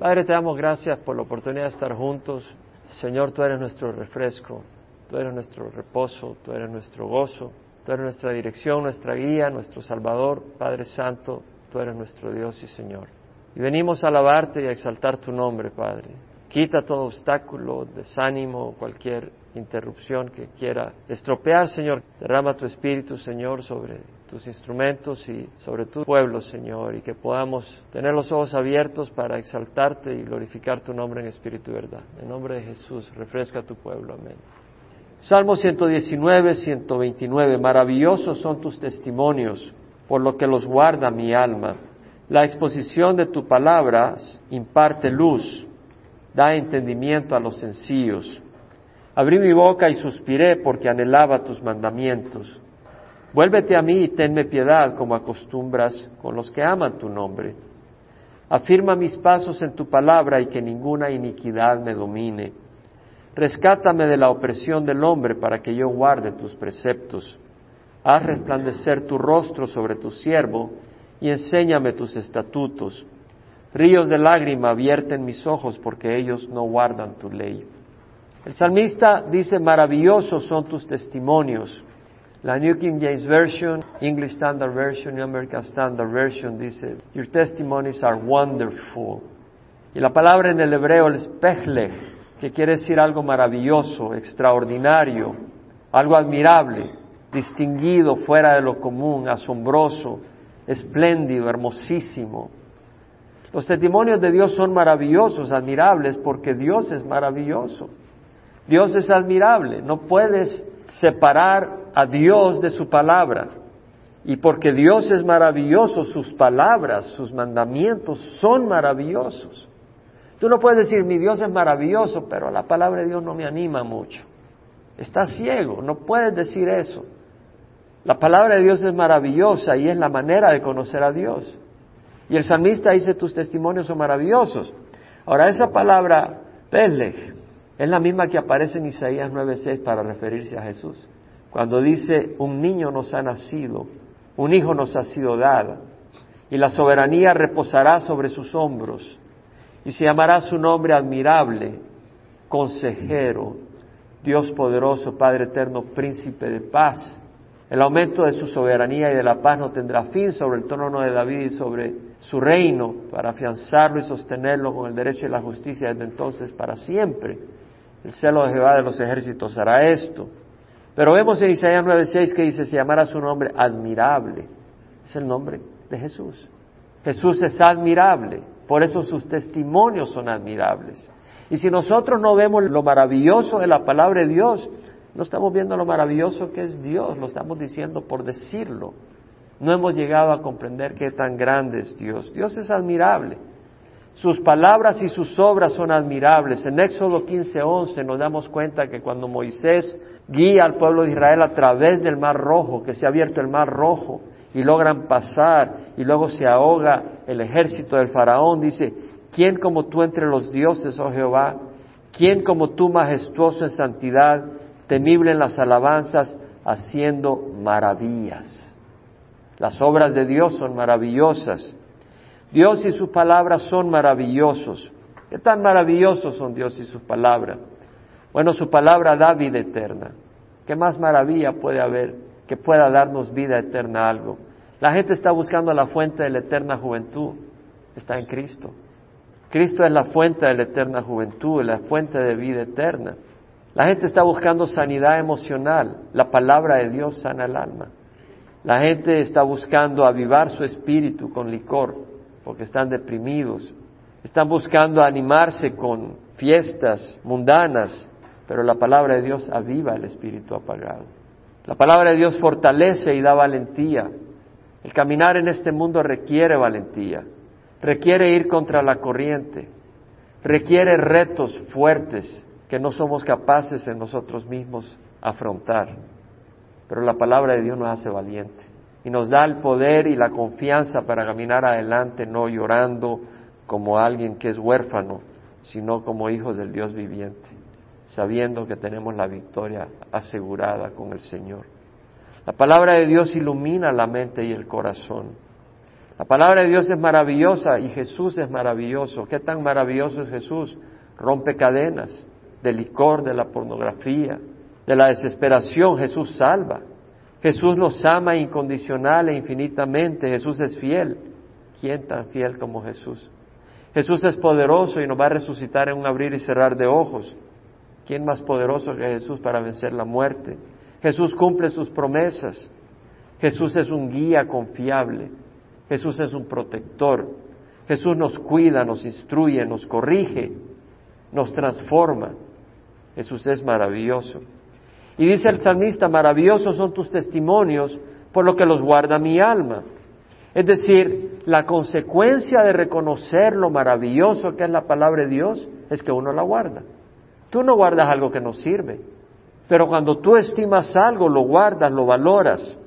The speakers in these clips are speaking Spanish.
Padre, te damos gracias por la oportunidad de estar juntos. Señor, tú eres nuestro refresco, tú eres nuestro reposo, tú eres nuestro gozo, tú eres nuestra dirección, nuestra guía, nuestro Salvador. Padre Santo, tú eres nuestro Dios y Señor. Y venimos a alabarte y a exaltar tu nombre, Padre. Quita todo obstáculo, desánimo, cualquier interrupción que quiera estropear, Señor. Derrama tu espíritu, Señor, sobre tus instrumentos y sobre tu pueblo, Señor, y que podamos tener los ojos abiertos para exaltarte y glorificar tu nombre en espíritu y verdad. En nombre de Jesús, refresca tu pueblo. Amén. Salmo 119, 129. Maravillosos son tus testimonios, por lo que los guarda mi alma. La exposición de tu palabras imparte luz, da entendimiento a los sencillos. Abrí mi boca y suspiré porque anhelaba tus mandamientos. Vuélvete a mí y tenme piedad como acostumbras con los que aman tu nombre. Afirma mis pasos en tu palabra y que ninguna iniquidad me domine. Rescátame de la opresión del hombre para que yo guarde tus preceptos. Haz resplandecer tu rostro sobre tu siervo y enséñame tus estatutos. Ríos de lágrima vierten mis ojos porque ellos no guardan tu ley. El salmista dice, maravillosos son tus testimonios. La New King James Version, English Standard Version y American Standard Version dice, Your testimonies are wonderful. Y la palabra en el hebreo es pechlech, que quiere decir algo maravilloso, extraordinario, algo admirable, distinguido, fuera de lo común, asombroso, espléndido, hermosísimo. Los testimonios de Dios son maravillosos, admirables, porque Dios es maravilloso. Dios es admirable. No puedes separar a Dios de su palabra. Y porque Dios es maravilloso, sus palabras, sus mandamientos son maravillosos. Tú no puedes decir, mi Dios es maravilloso, pero la palabra de Dios no me anima mucho. Estás ciego, no puedes decir eso. La palabra de Dios es maravillosa y es la manera de conocer a Dios. Y el salmista dice, tus testimonios son maravillosos. Ahora, esa palabra, Pelech, es la misma que aparece en Isaías 9:6 para referirse a Jesús. Cuando dice, un niño nos ha nacido, un hijo nos ha sido dado, y la soberanía reposará sobre sus hombros, y se llamará su nombre admirable, consejero, Dios poderoso, Padre eterno, príncipe de paz. El aumento de su soberanía y de la paz no tendrá fin sobre el trono de David y sobre su reino para afianzarlo y sostenerlo con el derecho y la justicia desde entonces para siempre. El celo de Jehová de los ejércitos hará esto. Pero vemos en Isaías 9:6 que dice, se llamará su nombre admirable. Es el nombre de Jesús. Jesús es admirable, por eso sus testimonios son admirables. Y si nosotros no vemos lo maravilloso de la palabra de Dios, no estamos viendo lo maravilloso que es Dios, lo estamos diciendo por decirlo. No hemos llegado a comprender qué tan grande es Dios. Dios es admirable. Sus palabras y sus obras son admirables. En Éxodo 15:11 nos damos cuenta que cuando Moisés guía al pueblo de Israel a través del mar rojo, que se ha abierto el mar rojo, y logran pasar, y luego se ahoga el ejército del faraón, dice, ¿quién como tú entre los dioses, oh Jehová? ¿quién como tú majestuoso en santidad, temible en las alabanzas, haciendo maravillas? Las obras de Dios son maravillosas. Dios y sus palabras son maravillosos. ¿Qué tan maravillosos son Dios y sus palabras? Bueno, su palabra da vida eterna. ¿Qué más maravilla puede haber que pueda darnos vida eterna algo? La gente está buscando la fuente de la eterna juventud. Está en Cristo. Cristo es la fuente de la eterna juventud, la fuente de vida eterna. La gente está buscando sanidad emocional. La palabra de Dios sana el alma. La gente está buscando avivar su espíritu con licor porque están deprimidos. Están buscando animarse con fiestas mundanas, pero la palabra de Dios aviva el espíritu apagado. La palabra de Dios fortalece y da valentía. El caminar en este mundo requiere valentía, requiere ir contra la corriente, requiere retos fuertes que no somos capaces en nosotros mismos afrontar. Pero la palabra de Dios nos hace valiente y nos da el poder y la confianza para caminar adelante, no llorando como alguien que es huérfano, sino como hijos del Dios viviente, sabiendo que tenemos la victoria asegurada con el Señor. La palabra de Dios ilumina la mente y el corazón. La palabra de Dios es maravillosa y Jesús es maravilloso. ¿Qué tan maravilloso es Jesús? Rompe cadenas del licor, de la pornografía, de la desesperación. Jesús salva. Jesús nos ama incondicional e infinitamente. Jesús es fiel. ¿Quién tan fiel como Jesús? Jesús es poderoso y nos va a resucitar en un abrir y cerrar de ojos. ¿Quién más poderoso que Jesús para vencer la muerte? Jesús cumple sus promesas. Jesús es un guía confiable. Jesús es un protector. Jesús nos cuida, nos instruye, nos corrige, nos transforma. Jesús es maravilloso. Y dice el salmista, maravillosos son tus testimonios, por lo que los guarda mi alma. Es decir, la consecuencia de reconocer lo maravilloso que es la palabra de Dios es que uno la guarda. Tú no guardas algo que no sirve, pero cuando tú estimas algo, lo guardas, lo valoras,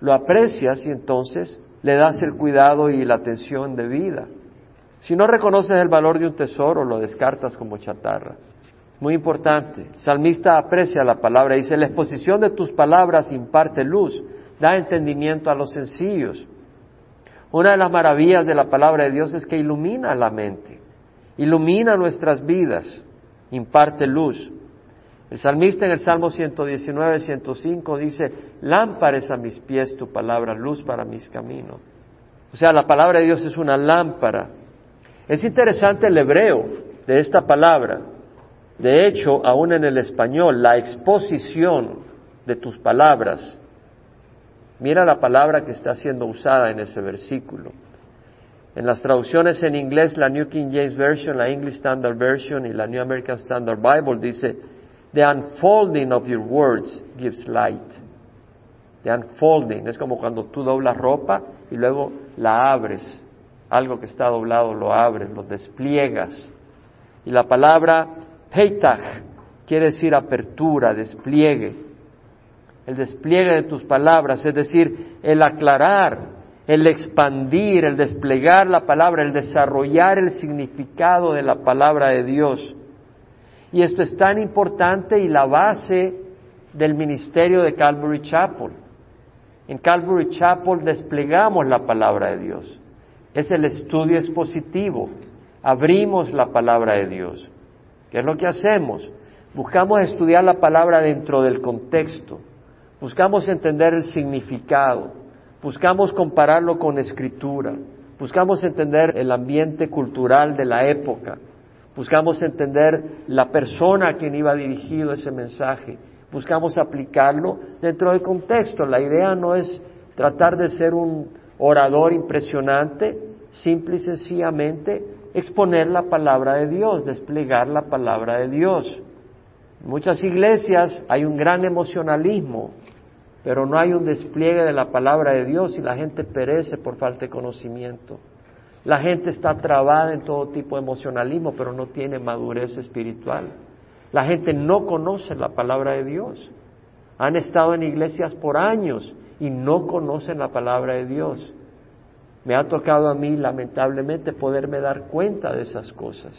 lo aprecias y entonces le das el cuidado y la atención de vida. Si no reconoces el valor de un tesoro, lo descartas como chatarra. Muy importante, el salmista aprecia la palabra, dice, la exposición de tus palabras imparte luz, da entendimiento a los sencillos. Una de las maravillas de la palabra de Dios es que ilumina la mente, ilumina nuestras vidas, imparte luz. El salmista en el Salmo 119, 105 dice, lámparas a mis pies tu palabra, luz para mis caminos. O sea, la palabra de Dios es una lámpara. Es interesante el hebreo de esta palabra. De hecho, aún en el español, la exposición de tus palabras, mira la palabra que está siendo usada en ese versículo. En las traducciones en inglés, la New King James Version, la English Standard Version y la New American Standard Bible dice, The unfolding of your words gives light. The unfolding es como cuando tú doblas ropa y luego la abres. Algo que está doblado lo abres, lo despliegas. Y la palabra peitach quiere decir apertura, despliegue. El despliegue de tus palabras, es decir, el aclarar, el expandir, el desplegar la palabra, el desarrollar el significado de la palabra de Dios. Y esto es tan importante y la base del ministerio de Calvary Chapel. En Calvary Chapel desplegamos la palabra de Dios. Es el estudio expositivo. Abrimos la palabra de Dios. ¿Qué es lo que hacemos? Buscamos estudiar la palabra dentro del contexto. Buscamos entender el significado. Buscamos compararlo con escritura. Buscamos entender el ambiente cultural de la época. Buscamos entender la persona a quien iba dirigido ese mensaje. Buscamos aplicarlo dentro del contexto. La idea no es tratar de ser un orador impresionante, simple y sencillamente exponer la palabra de Dios, desplegar la palabra de Dios. En muchas iglesias hay un gran emocionalismo, pero no hay un despliegue de la palabra de Dios y la gente perece por falta de conocimiento. La gente está trabada en todo tipo de emocionalismo, pero no tiene madurez espiritual. La gente no conoce la palabra de Dios. Han estado en iglesias por años y no conocen la palabra de Dios. Me ha tocado a mí, lamentablemente, poderme dar cuenta de esas cosas.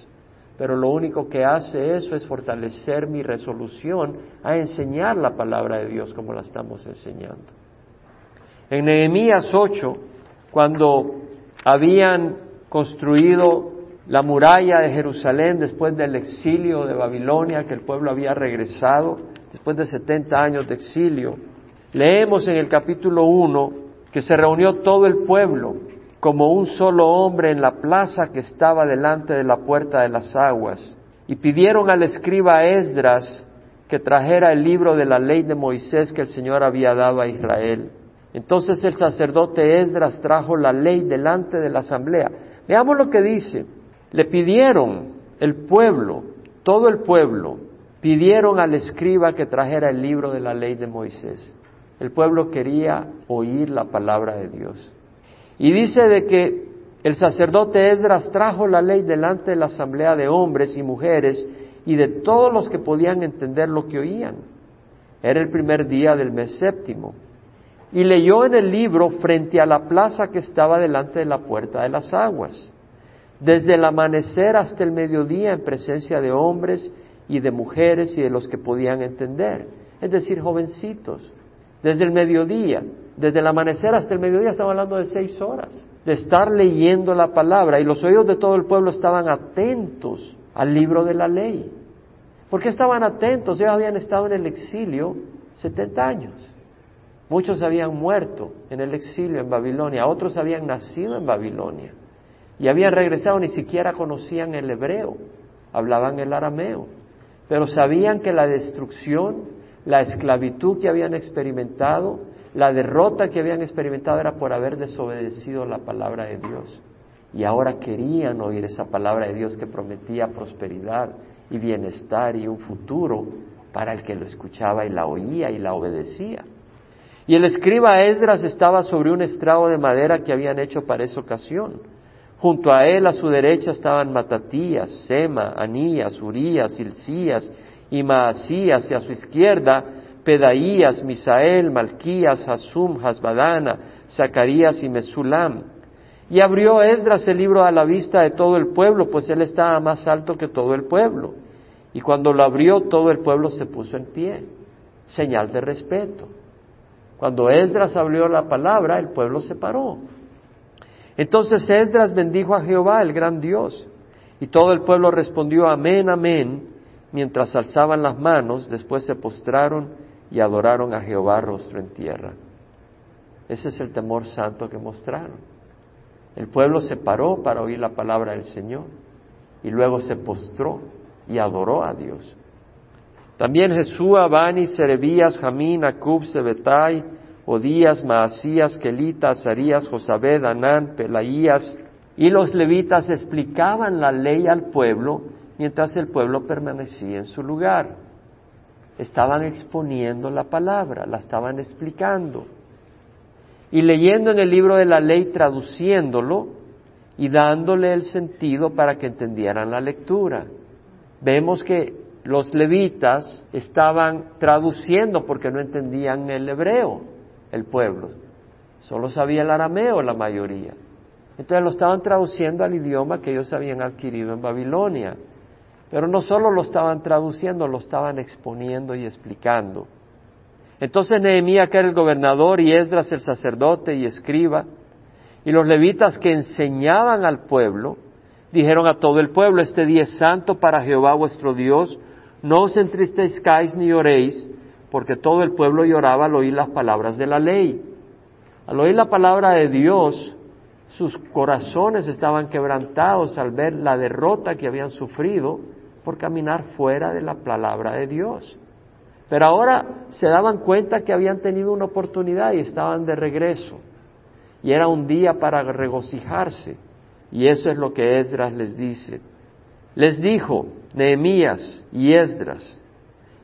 Pero lo único que hace eso es fortalecer mi resolución a enseñar la palabra de Dios como la estamos enseñando. En Nehemías 8, cuando habían construido la muralla de Jerusalén después del exilio de Babilonia, que el pueblo había regresado, después de 70 años de exilio. Leemos en el capítulo 1 que se reunió todo el pueblo como un solo hombre en la plaza que estaba delante de la puerta de las aguas y pidieron al escriba Esdras que trajera el libro de la ley de Moisés que el Señor había dado a Israel. Entonces el sacerdote Esdras trajo la ley delante de la asamblea. Veamos lo que dice. Le pidieron el pueblo, todo el pueblo, pidieron al escriba que trajera el libro de la ley de Moisés. El pueblo quería oír la palabra de Dios. Y dice de que el sacerdote Esdras trajo la ley delante de la asamblea de hombres y mujeres y de todos los que podían entender lo que oían. Era el primer día del mes séptimo y leyó en el libro frente a la plaza que estaba delante de la puerta de las aguas, desde el amanecer hasta el mediodía en presencia de hombres y de mujeres y de los que podían entender, es decir, jovencitos, desde el mediodía, desde el amanecer hasta el mediodía, estamos hablando de seis horas, de estar leyendo la palabra y los oídos de todo el pueblo estaban atentos al libro de la ley. ¿Por qué estaban atentos? Ellos habían estado en el exilio 70 años. Muchos habían muerto en el exilio en Babilonia, otros habían nacido en Babilonia y habían regresado, ni siquiera conocían el hebreo, hablaban el arameo, pero sabían que la destrucción, la esclavitud que habían experimentado, la derrota que habían experimentado era por haber desobedecido la palabra de Dios. Y ahora querían oír esa palabra de Dios que prometía prosperidad y bienestar y un futuro para el que lo escuchaba y la oía y la obedecía. Y el escriba Esdras estaba sobre un estrado de madera que habían hecho para esa ocasión. Junto a él, a su derecha, estaban Matatías, Sema, Anías, Urías, Hilcías y Maasías, y a su izquierda, Pedaías, Misael, Malquías, Hasum, Hasbadana, Zacarías y Mesulam. Y abrió Esdras el libro a la vista de todo el pueblo, pues él estaba más alto que todo el pueblo. Y cuando lo abrió, todo el pueblo se puso en pie, señal de respeto. Cuando Esdras abrió la palabra, el pueblo se paró. Entonces Esdras bendijo a Jehová, el gran Dios, y todo el pueblo respondió amén, amén, mientras alzaban las manos, después se postraron y adoraron a Jehová rostro en tierra. Ese es el temor santo que mostraron. El pueblo se paró para oír la palabra del Señor y luego se postró y adoró a Dios. También Jesús, Bani, Serebías, Jamín, Acub, Sebetai, Odías, Maasías, Kelita, Azarías, Josabed, Anán, Pelaías, y los levitas explicaban la ley al pueblo mientras el pueblo permanecía en su lugar. Estaban exponiendo la palabra, la estaban explicando. Y leyendo en el libro de la ley, traduciéndolo y dándole el sentido para que entendieran la lectura. Vemos que los levitas estaban traduciendo porque no entendían el hebreo, el pueblo. Solo sabía el arameo la mayoría. Entonces lo estaban traduciendo al idioma que ellos habían adquirido en Babilonia. Pero no solo lo estaban traduciendo, lo estaban exponiendo y explicando. Entonces Nehemías, que era el gobernador, y Esdras el sacerdote y escriba, y los levitas que enseñaban al pueblo, dijeron a todo el pueblo, este día es santo para Jehová vuestro Dios, no os entristezcáis ni oréis, porque todo el pueblo lloraba al oír las palabras de la ley. Al oír la palabra de Dios, sus corazones estaban quebrantados al ver la derrota que habían sufrido por caminar fuera de la palabra de Dios. Pero ahora se daban cuenta que habían tenido una oportunidad y estaban de regreso. Y era un día para regocijarse. Y eso es lo que Esdras les dice. Les dijo Nehemías y Esdras,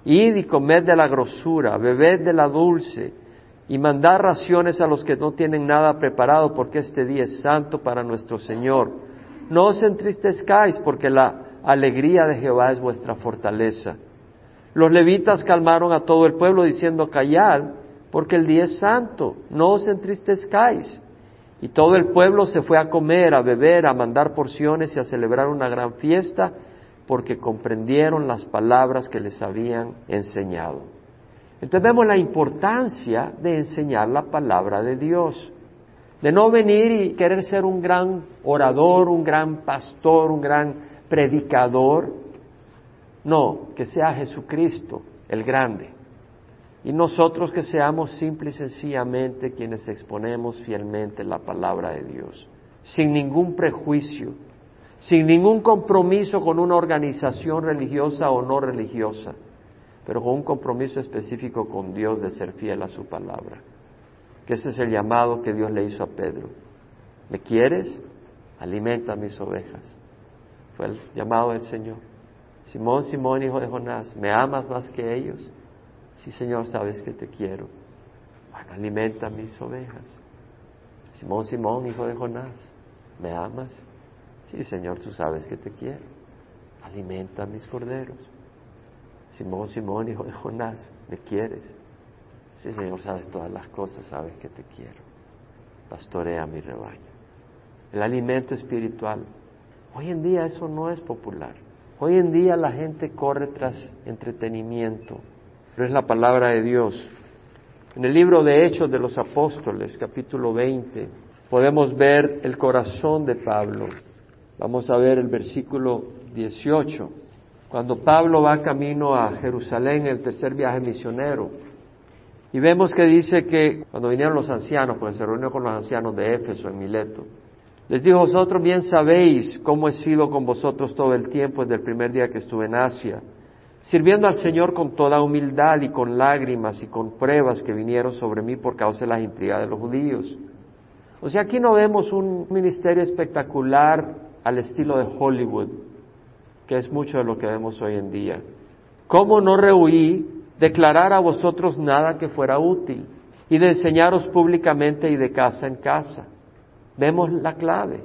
id y comed de la grosura, bebed de la dulce, y mandad raciones a los que no tienen nada preparado, porque este día es santo para nuestro Señor. No os entristezcáis, porque la alegría de Jehová es vuestra fortaleza. Los levitas calmaron a todo el pueblo diciendo, callad, porque el día es santo, no os entristezcáis. Y todo el pueblo se fue a comer, a beber, a mandar porciones y a celebrar una gran fiesta, porque comprendieron las palabras que les habían enseñado. Entonces vemos la importancia de enseñar la palabra de Dios, de no venir y querer ser un gran orador, un gran pastor, un gran predicador, no, que sea Jesucristo el grande. Y nosotros que seamos simple y sencillamente quienes exponemos fielmente la palabra de Dios, sin ningún prejuicio, sin ningún compromiso con una organización religiosa o no religiosa, pero con un compromiso específico con Dios de ser fiel a su palabra. Que ese es el llamado que Dios le hizo a Pedro. ¿Me quieres? Alimenta mis ovejas. Fue el llamado del Señor. Simón, Simón, hijo de Jonás, ¿me amas más que ellos? Sí, Señor, sabes que te quiero. Bueno, alimenta mis ovejas. Simón, Simón, hijo de Jonás, ¿me amas? Sí, Señor, tú sabes que te quiero. Alimenta mis corderos. Simón, Simón, hijo de Jonás, ¿me quieres? Sí, Señor, sabes todas las cosas, sabes que te quiero. Pastorea mi rebaño. El alimento espiritual. Hoy en día eso no es popular. Hoy en día la gente corre tras entretenimiento, pero es la palabra de Dios En el libro de Hechos de los Apóstoles, capítulo 20, podemos ver el corazón de Pablo. Vamos a ver el versículo 18. Cuando Pablo va camino a Jerusalén, el tercer viaje misionero, y vemos que dice que cuando vinieron los ancianos, pues se reunió con los ancianos de Éfeso en Mileto, les dijo, vosotros bien sabéis cómo he sido con vosotros todo el tiempo desde el primer día que estuve en Asia, sirviendo al Señor con toda humildad y con lágrimas y con pruebas que vinieron sobre mí por causa de las intrigas de los judíos. O sea, aquí no vemos un ministerio espectacular al estilo de Hollywood, que es mucho de lo que vemos hoy en día. ¿Cómo no rehuí declarar a vosotros nada que fuera útil y de enseñaros públicamente y de casa en casa? Vemos la clave,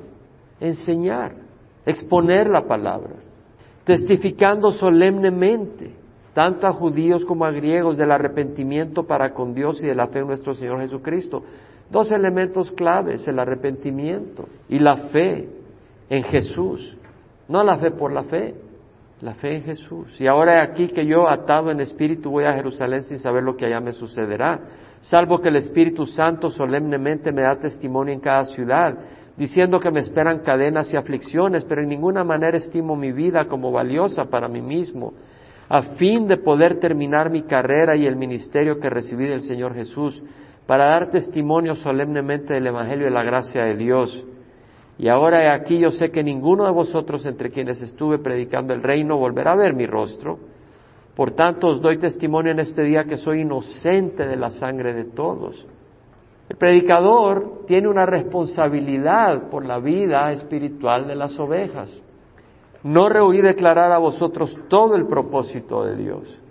enseñar, exponer la palabra, testificando solemnemente, tanto a judíos como a griegos, del arrepentimiento para con Dios y de la fe en nuestro Señor Jesucristo. Dos elementos claves, el arrepentimiento y la fe en Jesús. No la fe por la fe, la fe en Jesús. Y ahora aquí que yo atado en espíritu voy a Jerusalén sin saber lo que allá me sucederá, salvo que el Espíritu Santo solemnemente me da testimonio en cada ciudad, diciendo que me esperan cadenas y aflicciones, pero en ninguna manera estimo mi vida como valiosa para mí mismo, a fin de poder terminar mi carrera y el ministerio que recibí del Señor Jesús, para dar testimonio solemnemente del Evangelio y la gracia de Dios. Y ahora aquí yo sé que ninguno de vosotros entre quienes estuve predicando el reino volverá a ver mi rostro. Por tanto os doy testimonio en este día que soy inocente de la sangre de todos. El predicador tiene una responsabilidad por la vida espiritual de las ovejas. No rehuí declarar a vosotros todo el propósito de Dios.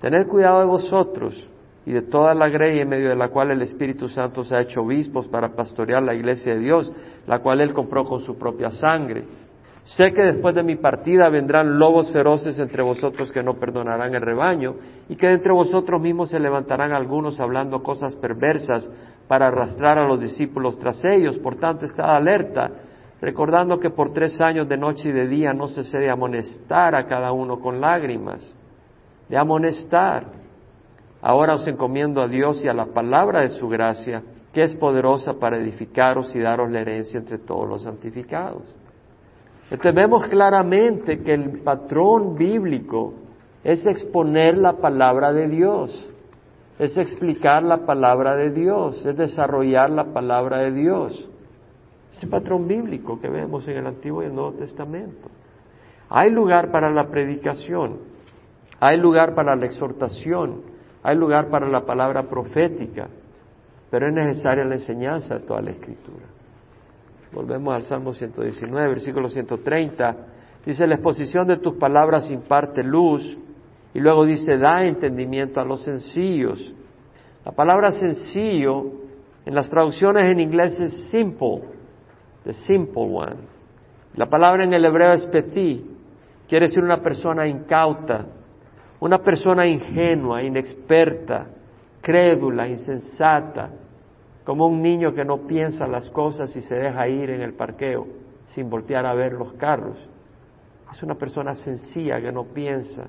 Tened cuidado de vosotros y de toda la grey en medio de la cual el Espíritu Santo se ha hecho obispos para pastorear la iglesia de Dios, la cual él compró con su propia sangre. Sé que después de mi partida vendrán lobos feroces entre vosotros que no perdonarán el rebaño, y que entre vosotros mismos se levantarán algunos hablando cosas perversas para arrastrar a los discípulos tras ellos. Por tanto, estad alerta, recordando que por tres años de noche y de día no cesé de amonestar a cada uno con lágrimas, de amonestar Ahora os encomiendo a Dios y a la palabra de su gracia, que es poderosa para edificaros y daros la herencia entre todos los santificados. Entonces vemos claramente que el patrón bíblico es exponer la palabra de Dios, es explicar la palabra de Dios, es desarrollar la palabra de Dios. Ese patrón bíblico que vemos en el Antiguo y el Nuevo Testamento. Hay lugar para la predicación, hay lugar para la exhortación, hay lugar para la palabra profética, pero es necesaria la enseñanza de toda la escritura. Volvemos al Salmo 119, versículo 130. Dice, la exposición de tus palabras imparte luz. Y luego dice, da entendimiento a los sencillos. La palabra sencillo en las traducciones en inglés es simple, the simple one. La palabra en el hebreo es petit, quiere decir una persona incauta, una persona ingenua, inexperta, crédula, insensata, como un niño que no piensa las cosas y se deja ir en el parqueo sin voltear a ver los carros. Es una persona sencilla que no piensa.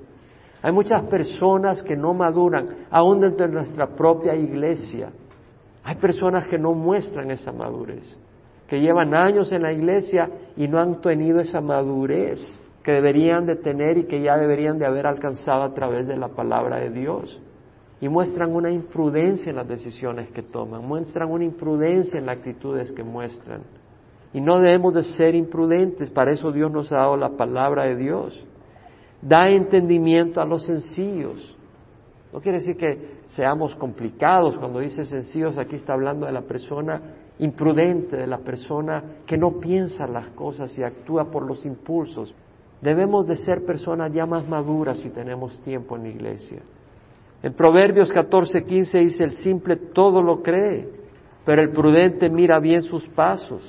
Hay muchas personas que no maduran, aún dentro de nuestra propia iglesia. Hay personas que no muestran esa madurez, que llevan años en la iglesia y no han tenido esa madurez que deberían de tener y que ya deberían de haber alcanzado a través de la palabra de Dios. Y muestran una imprudencia en las decisiones que toman, muestran una imprudencia en las actitudes que muestran. Y no debemos de ser imprudentes, para eso Dios nos ha dado la palabra de Dios. Da entendimiento a los sencillos. No quiere decir que seamos complicados. Cuando dice sencillos, aquí está hablando de la persona imprudente, de la persona que no piensa las cosas y actúa por los impulsos. Debemos de ser personas ya más maduras si tenemos tiempo en la iglesia. En Proverbios 14, 15 dice, el simple todo lo cree, pero el prudente mira bien sus pasos.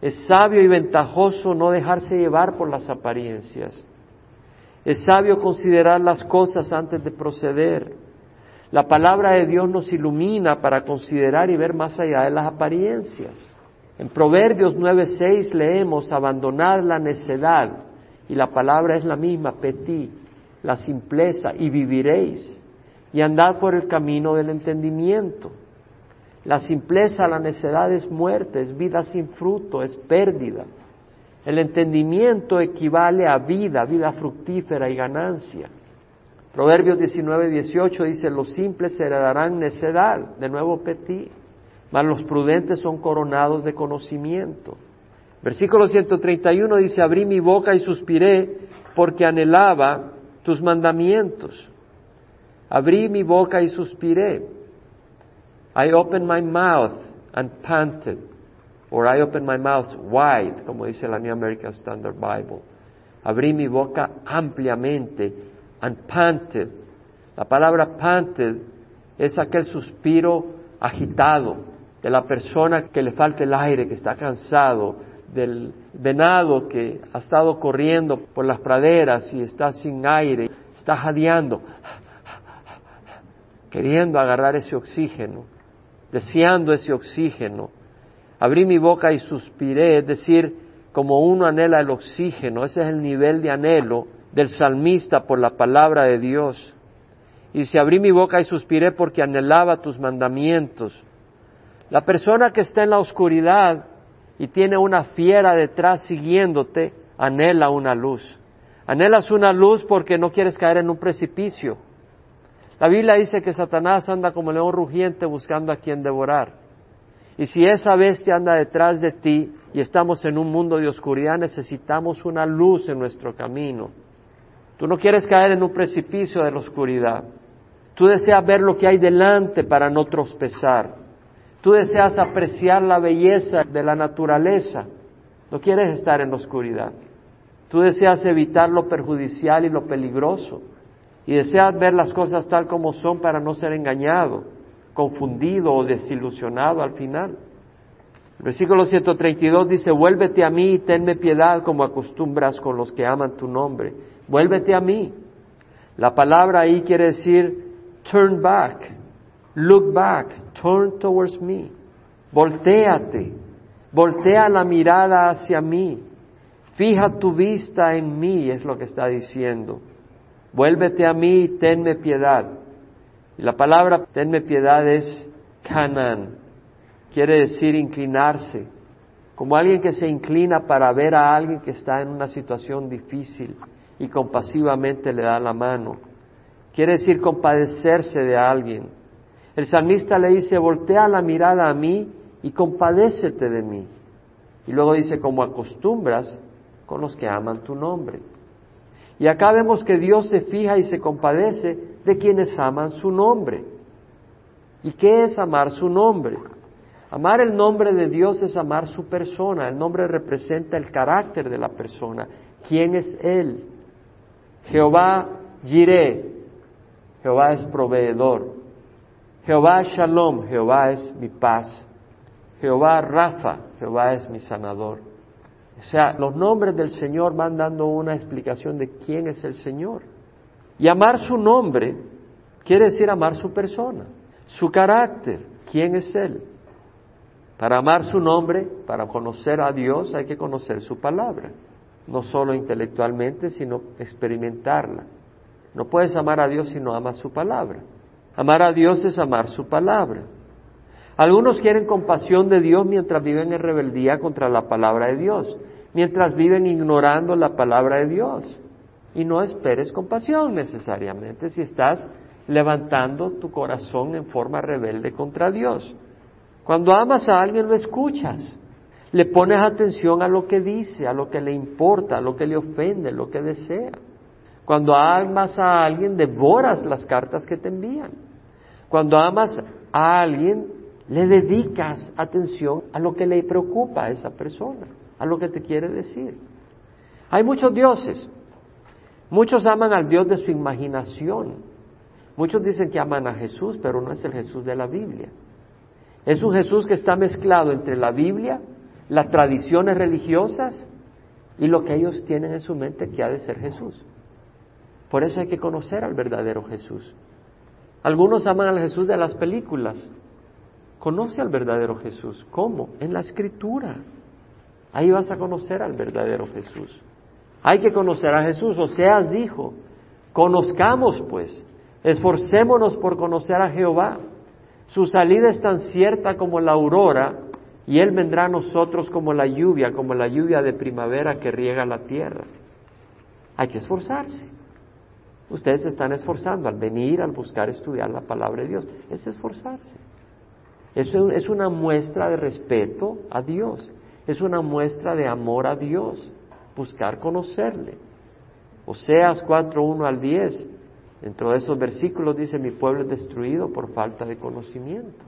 Es sabio y ventajoso no dejarse llevar por las apariencias. Es sabio considerar las cosas antes de proceder. La palabra de Dios nos ilumina para considerar y ver más allá de las apariencias. En Proverbios 9:6 leemos, abandonar la necedad y la palabra es la misma, petit, la simpleza, y viviréis. y andad por el camino del entendimiento. La simpleza, la necedad es muerte, es vida sin fruto, es pérdida. El entendimiento equivale a vida, vida fructífera y ganancia. Proverbios 19, 18 dice, los simples heredarán necedad, de nuevo petit, mas los prudentes son coronados de conocimiento. Versículo 131 dice, abrí mi boca y suspiré porque anhelaba tus mandamientos. Abrí mi boca y suspiré. I opened my mouth and panted. Or I opened my mouth wide, como dice la New American Standard Bible. Abrí mi boca ampliamente and panted. La palabra panted es aquel suspiro agitado de la persona que le falta el aire, que está cansado, del venado que ha estado corriendo por las praderas y está sin aire, está jadeando, queriendo agarrar ese oxígeno, deseando ese oxígeno. Abrí mi boca y suspiré, es decir, como uno anhela el oxígeno, ese es el nivel de anhelo del salmista por la palabra de Dios. Y si abrí mi boca y suspiré porque anhelaba tus mandamientos. La persona que está en la oscuridad y tiene una fiera detrás siguiéndote, anhela una luz. Anhelas una luz porque no quieres caer en un precipicio. La Biblia dice que Satanás anda como león rugiente buscando a quien devorar. Y si esa bestia anda detrás de ti y estamos en un mundo de oscuridad, necesitamos una luz en nuestro camino. Tú no quieres caer en un precipicio de la oscuridad. Tú deseas ver lo que hay delante para no tropezar. Tú deseas apreciar la belleza de la naturaleza. No quieres estar en la oscuridad. Tú deseas evitar lo perjudicial y lo peligroso. Y deseas ver las cosas tal como son para no ser engañado, confundido o desilusionado al final. El versículo 132 dice, vuélvete a mí y tenme piedad como acostumbras con los que aman tu nombre. Vuélvete a mí. La palabra ahí quiere decir turn back, look back, turn towards me. Voltéate, voltea la mirada hacia mí. Fija tu vista en mí, es lo que está diciendo. Vuélvete a mí y tenme piedad. Y la palabra tenme piedad es canan, quiere decir inclinarse, como alguien que se inclina para ver a alguien que está en una situación difícil y compasivamente le da la mano. Quiere decir compadecerse de alguien. El salmista le dice, voltea la mirada a mí y compadécete de mí. Y luego dice, como acostumbras con los que aman tu nombre. Y acá vemos que Dios se fija y se compadece de quienes aman su nombre. ¿Y qué es amar su nombre? Amar el nombre de Dios es amar su persona. El nombre representa el carácter de la persona. ¿Quién es Él? Jehová Jireh. Jehová es proveedor. Jehová Shalom. Jehová es mi paz. Jehová Rafa. Jehová es mi sanador. O sea, los nombres del Señor van dando una explicación de quién es el Señor. Y amar su nombre quiere decir amar su persona, su carácter, quién es Él. Para amar su nombre, para conocer a Dios, hay que conocer su palabra, no solo intelectualmente, sino experimentarla. No puedes amar a Dios si no amas su palabra. Amar a Dios es amar su palabra. Algunos quieren compasión de Dios mientras viven en rebeldía contra la palabra de Dios, mientras viven ignorando la palabra de Dios. Y no esperes compasión necesariamente si estás levantando tu corazón en forma rebelde contra Dios. Cuando amas a alguien lo escuchas, le pones atención a lo que dice, a lo que le importa, a lo que le ofende, a lo que desea. Cuando amas a alguien, devoras las cartas que te envían. Cuando amas a alguien, le dedicas atención a lo que le preocupa a esa persona, a lo que te quiere decir. Hay muchos dioses. Muchos aman al Dios de su imaginación. Muchos dicen que aman a Jesús, pero no es el Jesús de la Biblia. Es un Jesús que está mezclado entre la Biblia, las tradiciones religiosas y lo que ellos tienen en su mente que ha de ser Jesús. Por eso hay que conocer al verdadero Jesús. Algunos aman al Jesús de las películas. Conoce al verdadero Jesús. ¿Cómo? En la escritura. Ahí vas a conocer al verdadero Jesús. Hay que conocer a Jesús. Oseas dijo, conozcamos pues, Esforcémonos por conocer a Jehová. Su salida es tan cierta como la aurora y Él vendrá a nosotros como la lluvia, como la lluvia de primavera que riega la tierra. Hay que esforzarse. Ustedes se están esforzando al venir, al buscar estudiar la palabra de Dios. Es esforzarse. Eso es una muestra de respeto a Dios. Es una muestra de amor a Dios. Buscar conocerle. Oseas 4, 1 al 10. Dentro de esos versículos dice, mi pueblo es destruido por falta de conocimiento.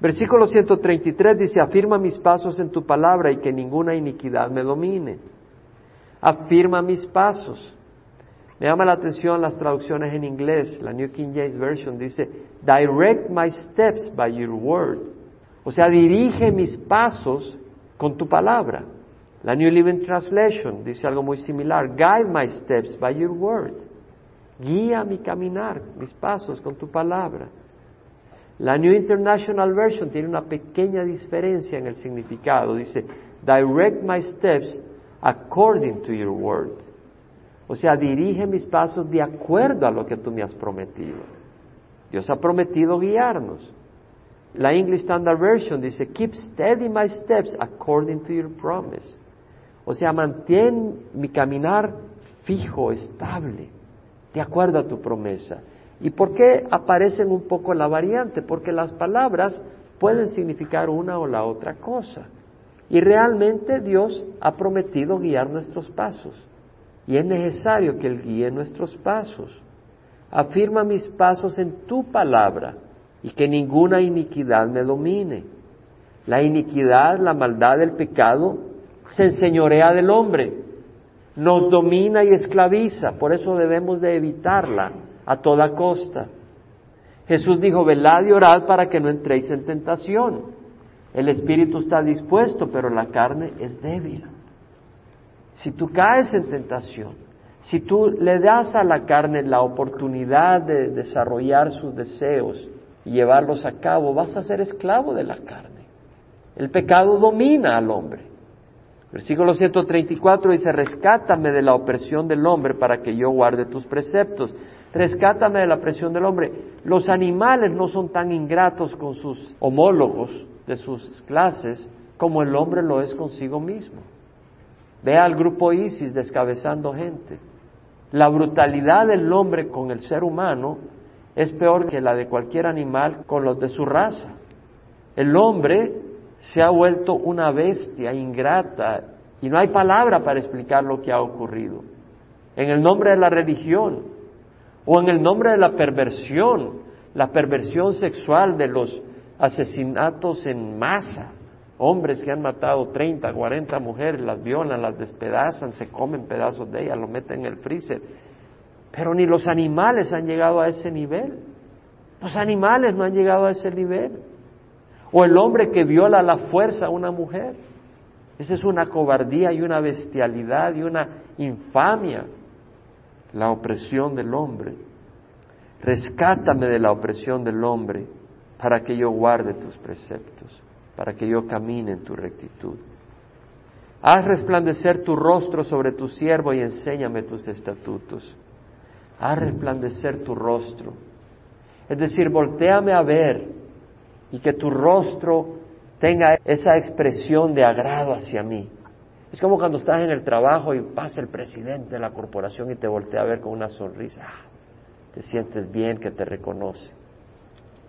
Versículo 133 dice, afirma mis pasos en tu palabra y que ninguna iniquidad me domine. Afirma mis pasos. Me llama la atención las traducciones en inglés. La New King James Version dice, direct my steps by your word. O sea, dirige mis pasos con tu palabra. La New Living Translation dice algo muy similar, guide my steps by your word. Guía mi caminar, mis pasos con tu palabra. La New International Version tiene una pequeña diferencia en el significado. Dice, direct my steps according to your word. O sea, dirige mis pasos de acuerdo a lo que tú me has prometido. Dios ha prometido guiarnos. La English Standard Version dice, keep steady my steps according to your promise. O sea, mantén mi caminar fijo, estable, de acuerdo a tu promesa. ¿Y por qué aparecen un poco la variante? Porque las palabras pueden significar una o la otra cosa. Y realmente Dios ha prometido guiar nuestros pasos. Y es necesario que Él guíe nuestros pasos. Afirma mis pasos en tu palabra y que ninguna iniquidad me domine. La iniquidad, la maldad, el pecado se enseñorea del hombre, nos domina y esclaviza, por eso debemos de evitarla a toda costa. Jesús dijo, velad y orad para que no entréis en tentación. El espíritu está dispuesto, pero la carne es débil. Si tú caes en tentación, si tú le das a la carne la oportunidad de desarrollar sus deseos y llevarlos a cabo, vas a ser esclavo de la carne. El pecado domina al hombre. Versículo 134 dice, rescátame de la opresión del hombre para que yo guarde tus preceptos rescátame de la presión del hombre. Los animales no son tan ingratos con sus homólogos de sus clases como el hombre lo es consigo mismo. Vea al grupo ISIS descabezando gente. La brutalidad del hombre con el ser humano es peor que la de cualquier animal con los de su raza. El hombre se ha vuelto una bestia ingrata y no hay palabra para explicar lo que ha ocurrido. En el nombre de la religión, o en el nombre de la perversión, la perversión sexual de los asesinatos en masa, hombres que han matado 30, 40 mujeres, las violan, las despedazan, se comen pedazos de ellas, lo meten en el freezer. Pero ni los animales han llegado a ese nivel. Los animales no han llegado a ese nivel. O el hombre que viola a la fuerza a una mujer. Esa es una cobardía y una bestialidad y una infamia la opresión del hombre. Rescátame de la opresión del hombre para que yo guarde tus preceptos, para que yo camine en tu rectitud. Haz resplandecer tu rostro sobre tu siervo y enséñame tus estatutos. Haz resplandecer tu rostro. Es decir, volteame a ver y que tu rostro tenga esa expresión de agrado hacia mí. Es como cuando estás en el trabajo y pasa el presidente de la corporación y te voltea a ver con una sonrisa. Ah, te sientes bien que te reconoce.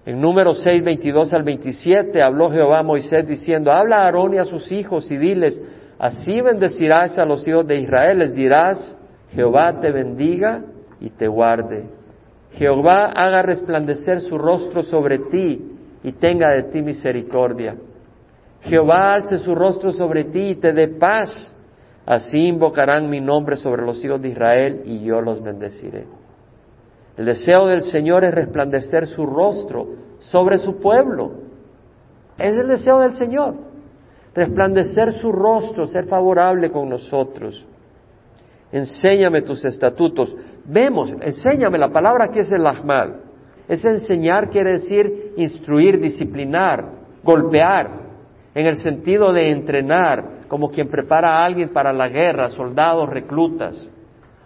En número 6, 22 al 27 habló Jehová a Moisés diciendo, habla a Aarón y a sus hijos y diles, así bendecirás a los hijos de Israel, les dirás, Jehová te bendiga y te guarde. Jehová haga resplandecer su rostro sobre ti y tenga de ti misericordia. Jehová alce su rostro sobre ti y te dé paz. Así invocarán mi nombre sobre los hijos de Israel y yo los bendeciré. El deseo del Señor es resplandecer su rostro sobre su pueblo. Es el deseo del Señor. Resplandecer su rostro, ser favorable con nosotros. Enséñame tus estatutos. Vemos, enséñame, la palabra que es el ahmad. Es enseñar quiere decir instruir, disciplinar, golpear en el sentido de entrenar, como quien prepara a alguien para la guerra, soldados, reclutas,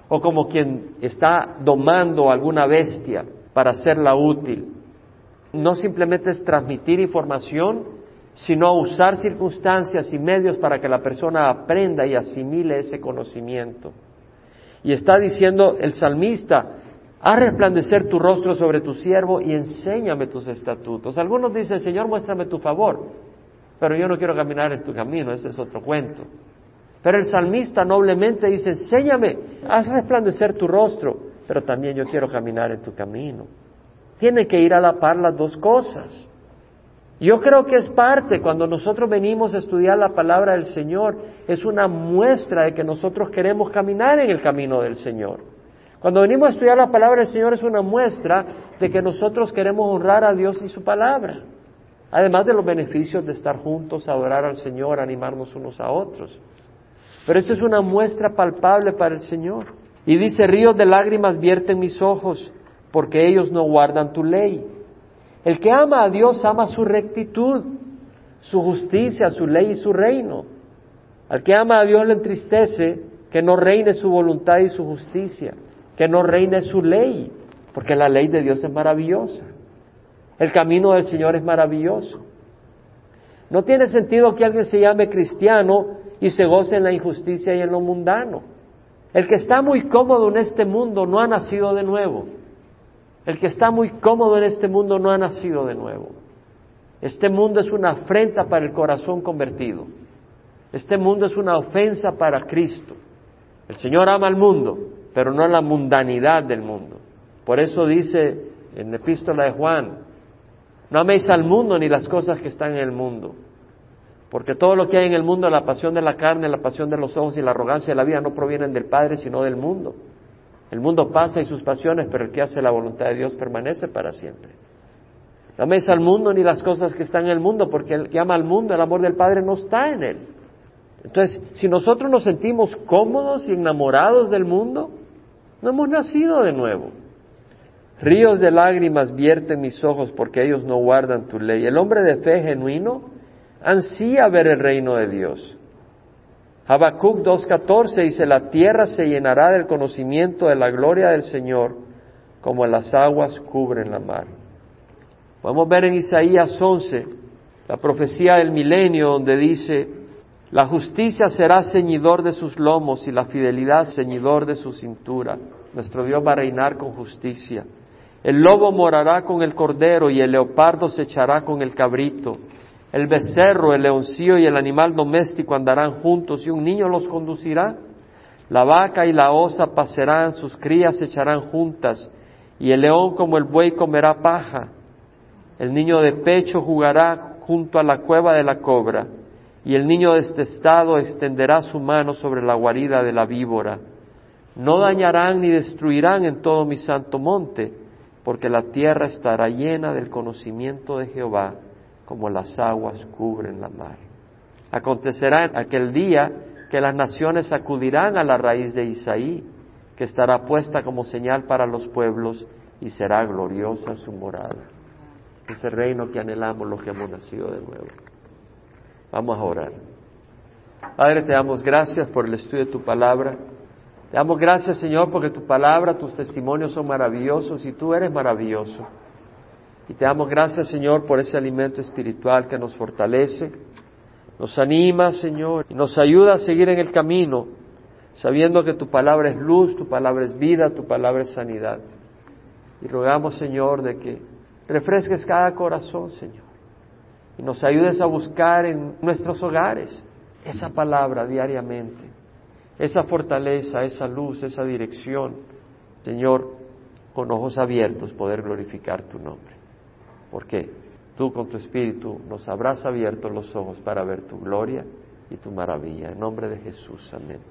o como quien está domando alguna bestia. para hacerla útil. No simplemente es transmitir información, sino usar circunstancias y medios para que la persona aprenda y asimile ese conocimiento. Y está diciendo el salmista, haz resplandecer tu rostro sobre tu siervo y enséñame tus estatutos. Algunos dicen, Señor, muéstrame tu favor, pero yo no quiero caminar en tu camino, ese es otro cuento. Pero el salmista noblemente dice, enséñame, haz resplandecer tu rostro, pero también yo quiero caminar en tu camino. Tiene que ir a la par las dos cosas. Yo creo que es parte, cuando nosotros venimos a estudiar la palabra del Señor, es una muestra de que nosotros queremos caminar en el camino del Señor. Cuando venimos a estudiar la palabra del Señor es una muestra de que nosotros queremos honrar a Dios y su palabra, además de los beneficios de estar juntos, adorar al Señor, animarnos unos a otros. Pero esa es una muestra palpable para el Señor. Y dice, ríos de lágrimas vierten mis ojos, porque ellos no guardan tu ley. El que ama a Dios ama su rectitud, su justicia, su ley y su reino. Al que ama a Dios le entristece que no reine su voluntad y su justicia, que no reine su ley, porque la ley de Dios es maravillosa. El camino del Señor es maravilloso. No tiene sentido que alguien se llame cristiano y se goce en la injusticia y en lo mundano. El que está muy cómodo en este mundo no ha nacido de nuevo. El que está muy cómodo en este mundo no ha nacido de nuevo. Este mundo es una afrenta para el corazón convertido. Este mundo es una ofensa para Cristo. El Señor ama al mundo, pero no a la mundanidad del mundo. Por eso dice en la epístola de Juan, no améis al mundo ni las cosas que están en el mundo. Porque todo lo que hay en el mundo, la pasión de la carne, la pasión de los ojos y la arrogancia de la vida no provienen del Padre, sino del mundo. El mundo pasa y sus pasiones, pero el que hace la voluntad de Dios permanece para siempre. No améis al mundo ni las cosas que están en el mundo, porque el que ama al mundo, el amor del Padre no está en él. Entonces, si nosotros nos sentimos cómodos y enamorados del mundo, no hemos nacido de nuevo. Ríos de lágrimas vierten mis ojos porque ellos no guardan tu ley. El hombre de fe genuino ansía ver el reino de Dios. Habacuc 2.14 dice, la tierra se llenará del conocimiento de la gloria del Señor como las aguas cubren la mar. Podemos ver en Isaías 11 la profecía del milenio donde dice, la justicia será ceñidor de sus lomos y la fidelidad ceñidor de su cintura. Nuestro Dios va a reinar con justicia. El lobo morará con el cordero y el leopardo se echará con el cabrito. El becerro, el leoncillo y el animal doméstico andarán juntos y un niño los conducirá. La vaca y la osa pasarán, sus crías se echarán juntas y el león como el buey comerá paja. El niño de pecho jugará junto a la cueva de la cobra y el niño estado extenderá su mano sobre la guarida de la víbora. No dañarán ni destruirán en todo mi santo monte, porque la tierra estará llena del conocimiento de Jehová como las aguas cubren la mar. Acontecerá en aquel día que las naciones acudirán a la raíz de Isaí, que estará puesta como señal para los pueblos y será gloriosa su morada. Ese reino que anhelamos los que hemos nacido de nuevo. Vamos a orar. Padre, te damos gracias por el estudio de tu palabra. Te damos gracias, Señor, porque tu palabra, tus testimonios son maravillosos y tú eres maravilloso. Y te damos gracias, Señor, por ese alimento espiritual que nos fortalece, nos anima, Señor, y nos ayuda a seguir en el camino, sabiendo que tu palabra es luz, tu palabra es vida, tu palabra es sanidad. Y rogamos, Señor, de que refresques cada corazón, Señor, y nos ayudes a buscar en nuestros hogares esa palabra diariamente, esa fortaleza, esa luz, esa dirección. Señor, con ojos abiertos poder glorificar tu nombre porque tú con tu espíritu nos habrás abierto los ojos para ver tu gloria y tu maravilla. En nombre de Jesús, amén.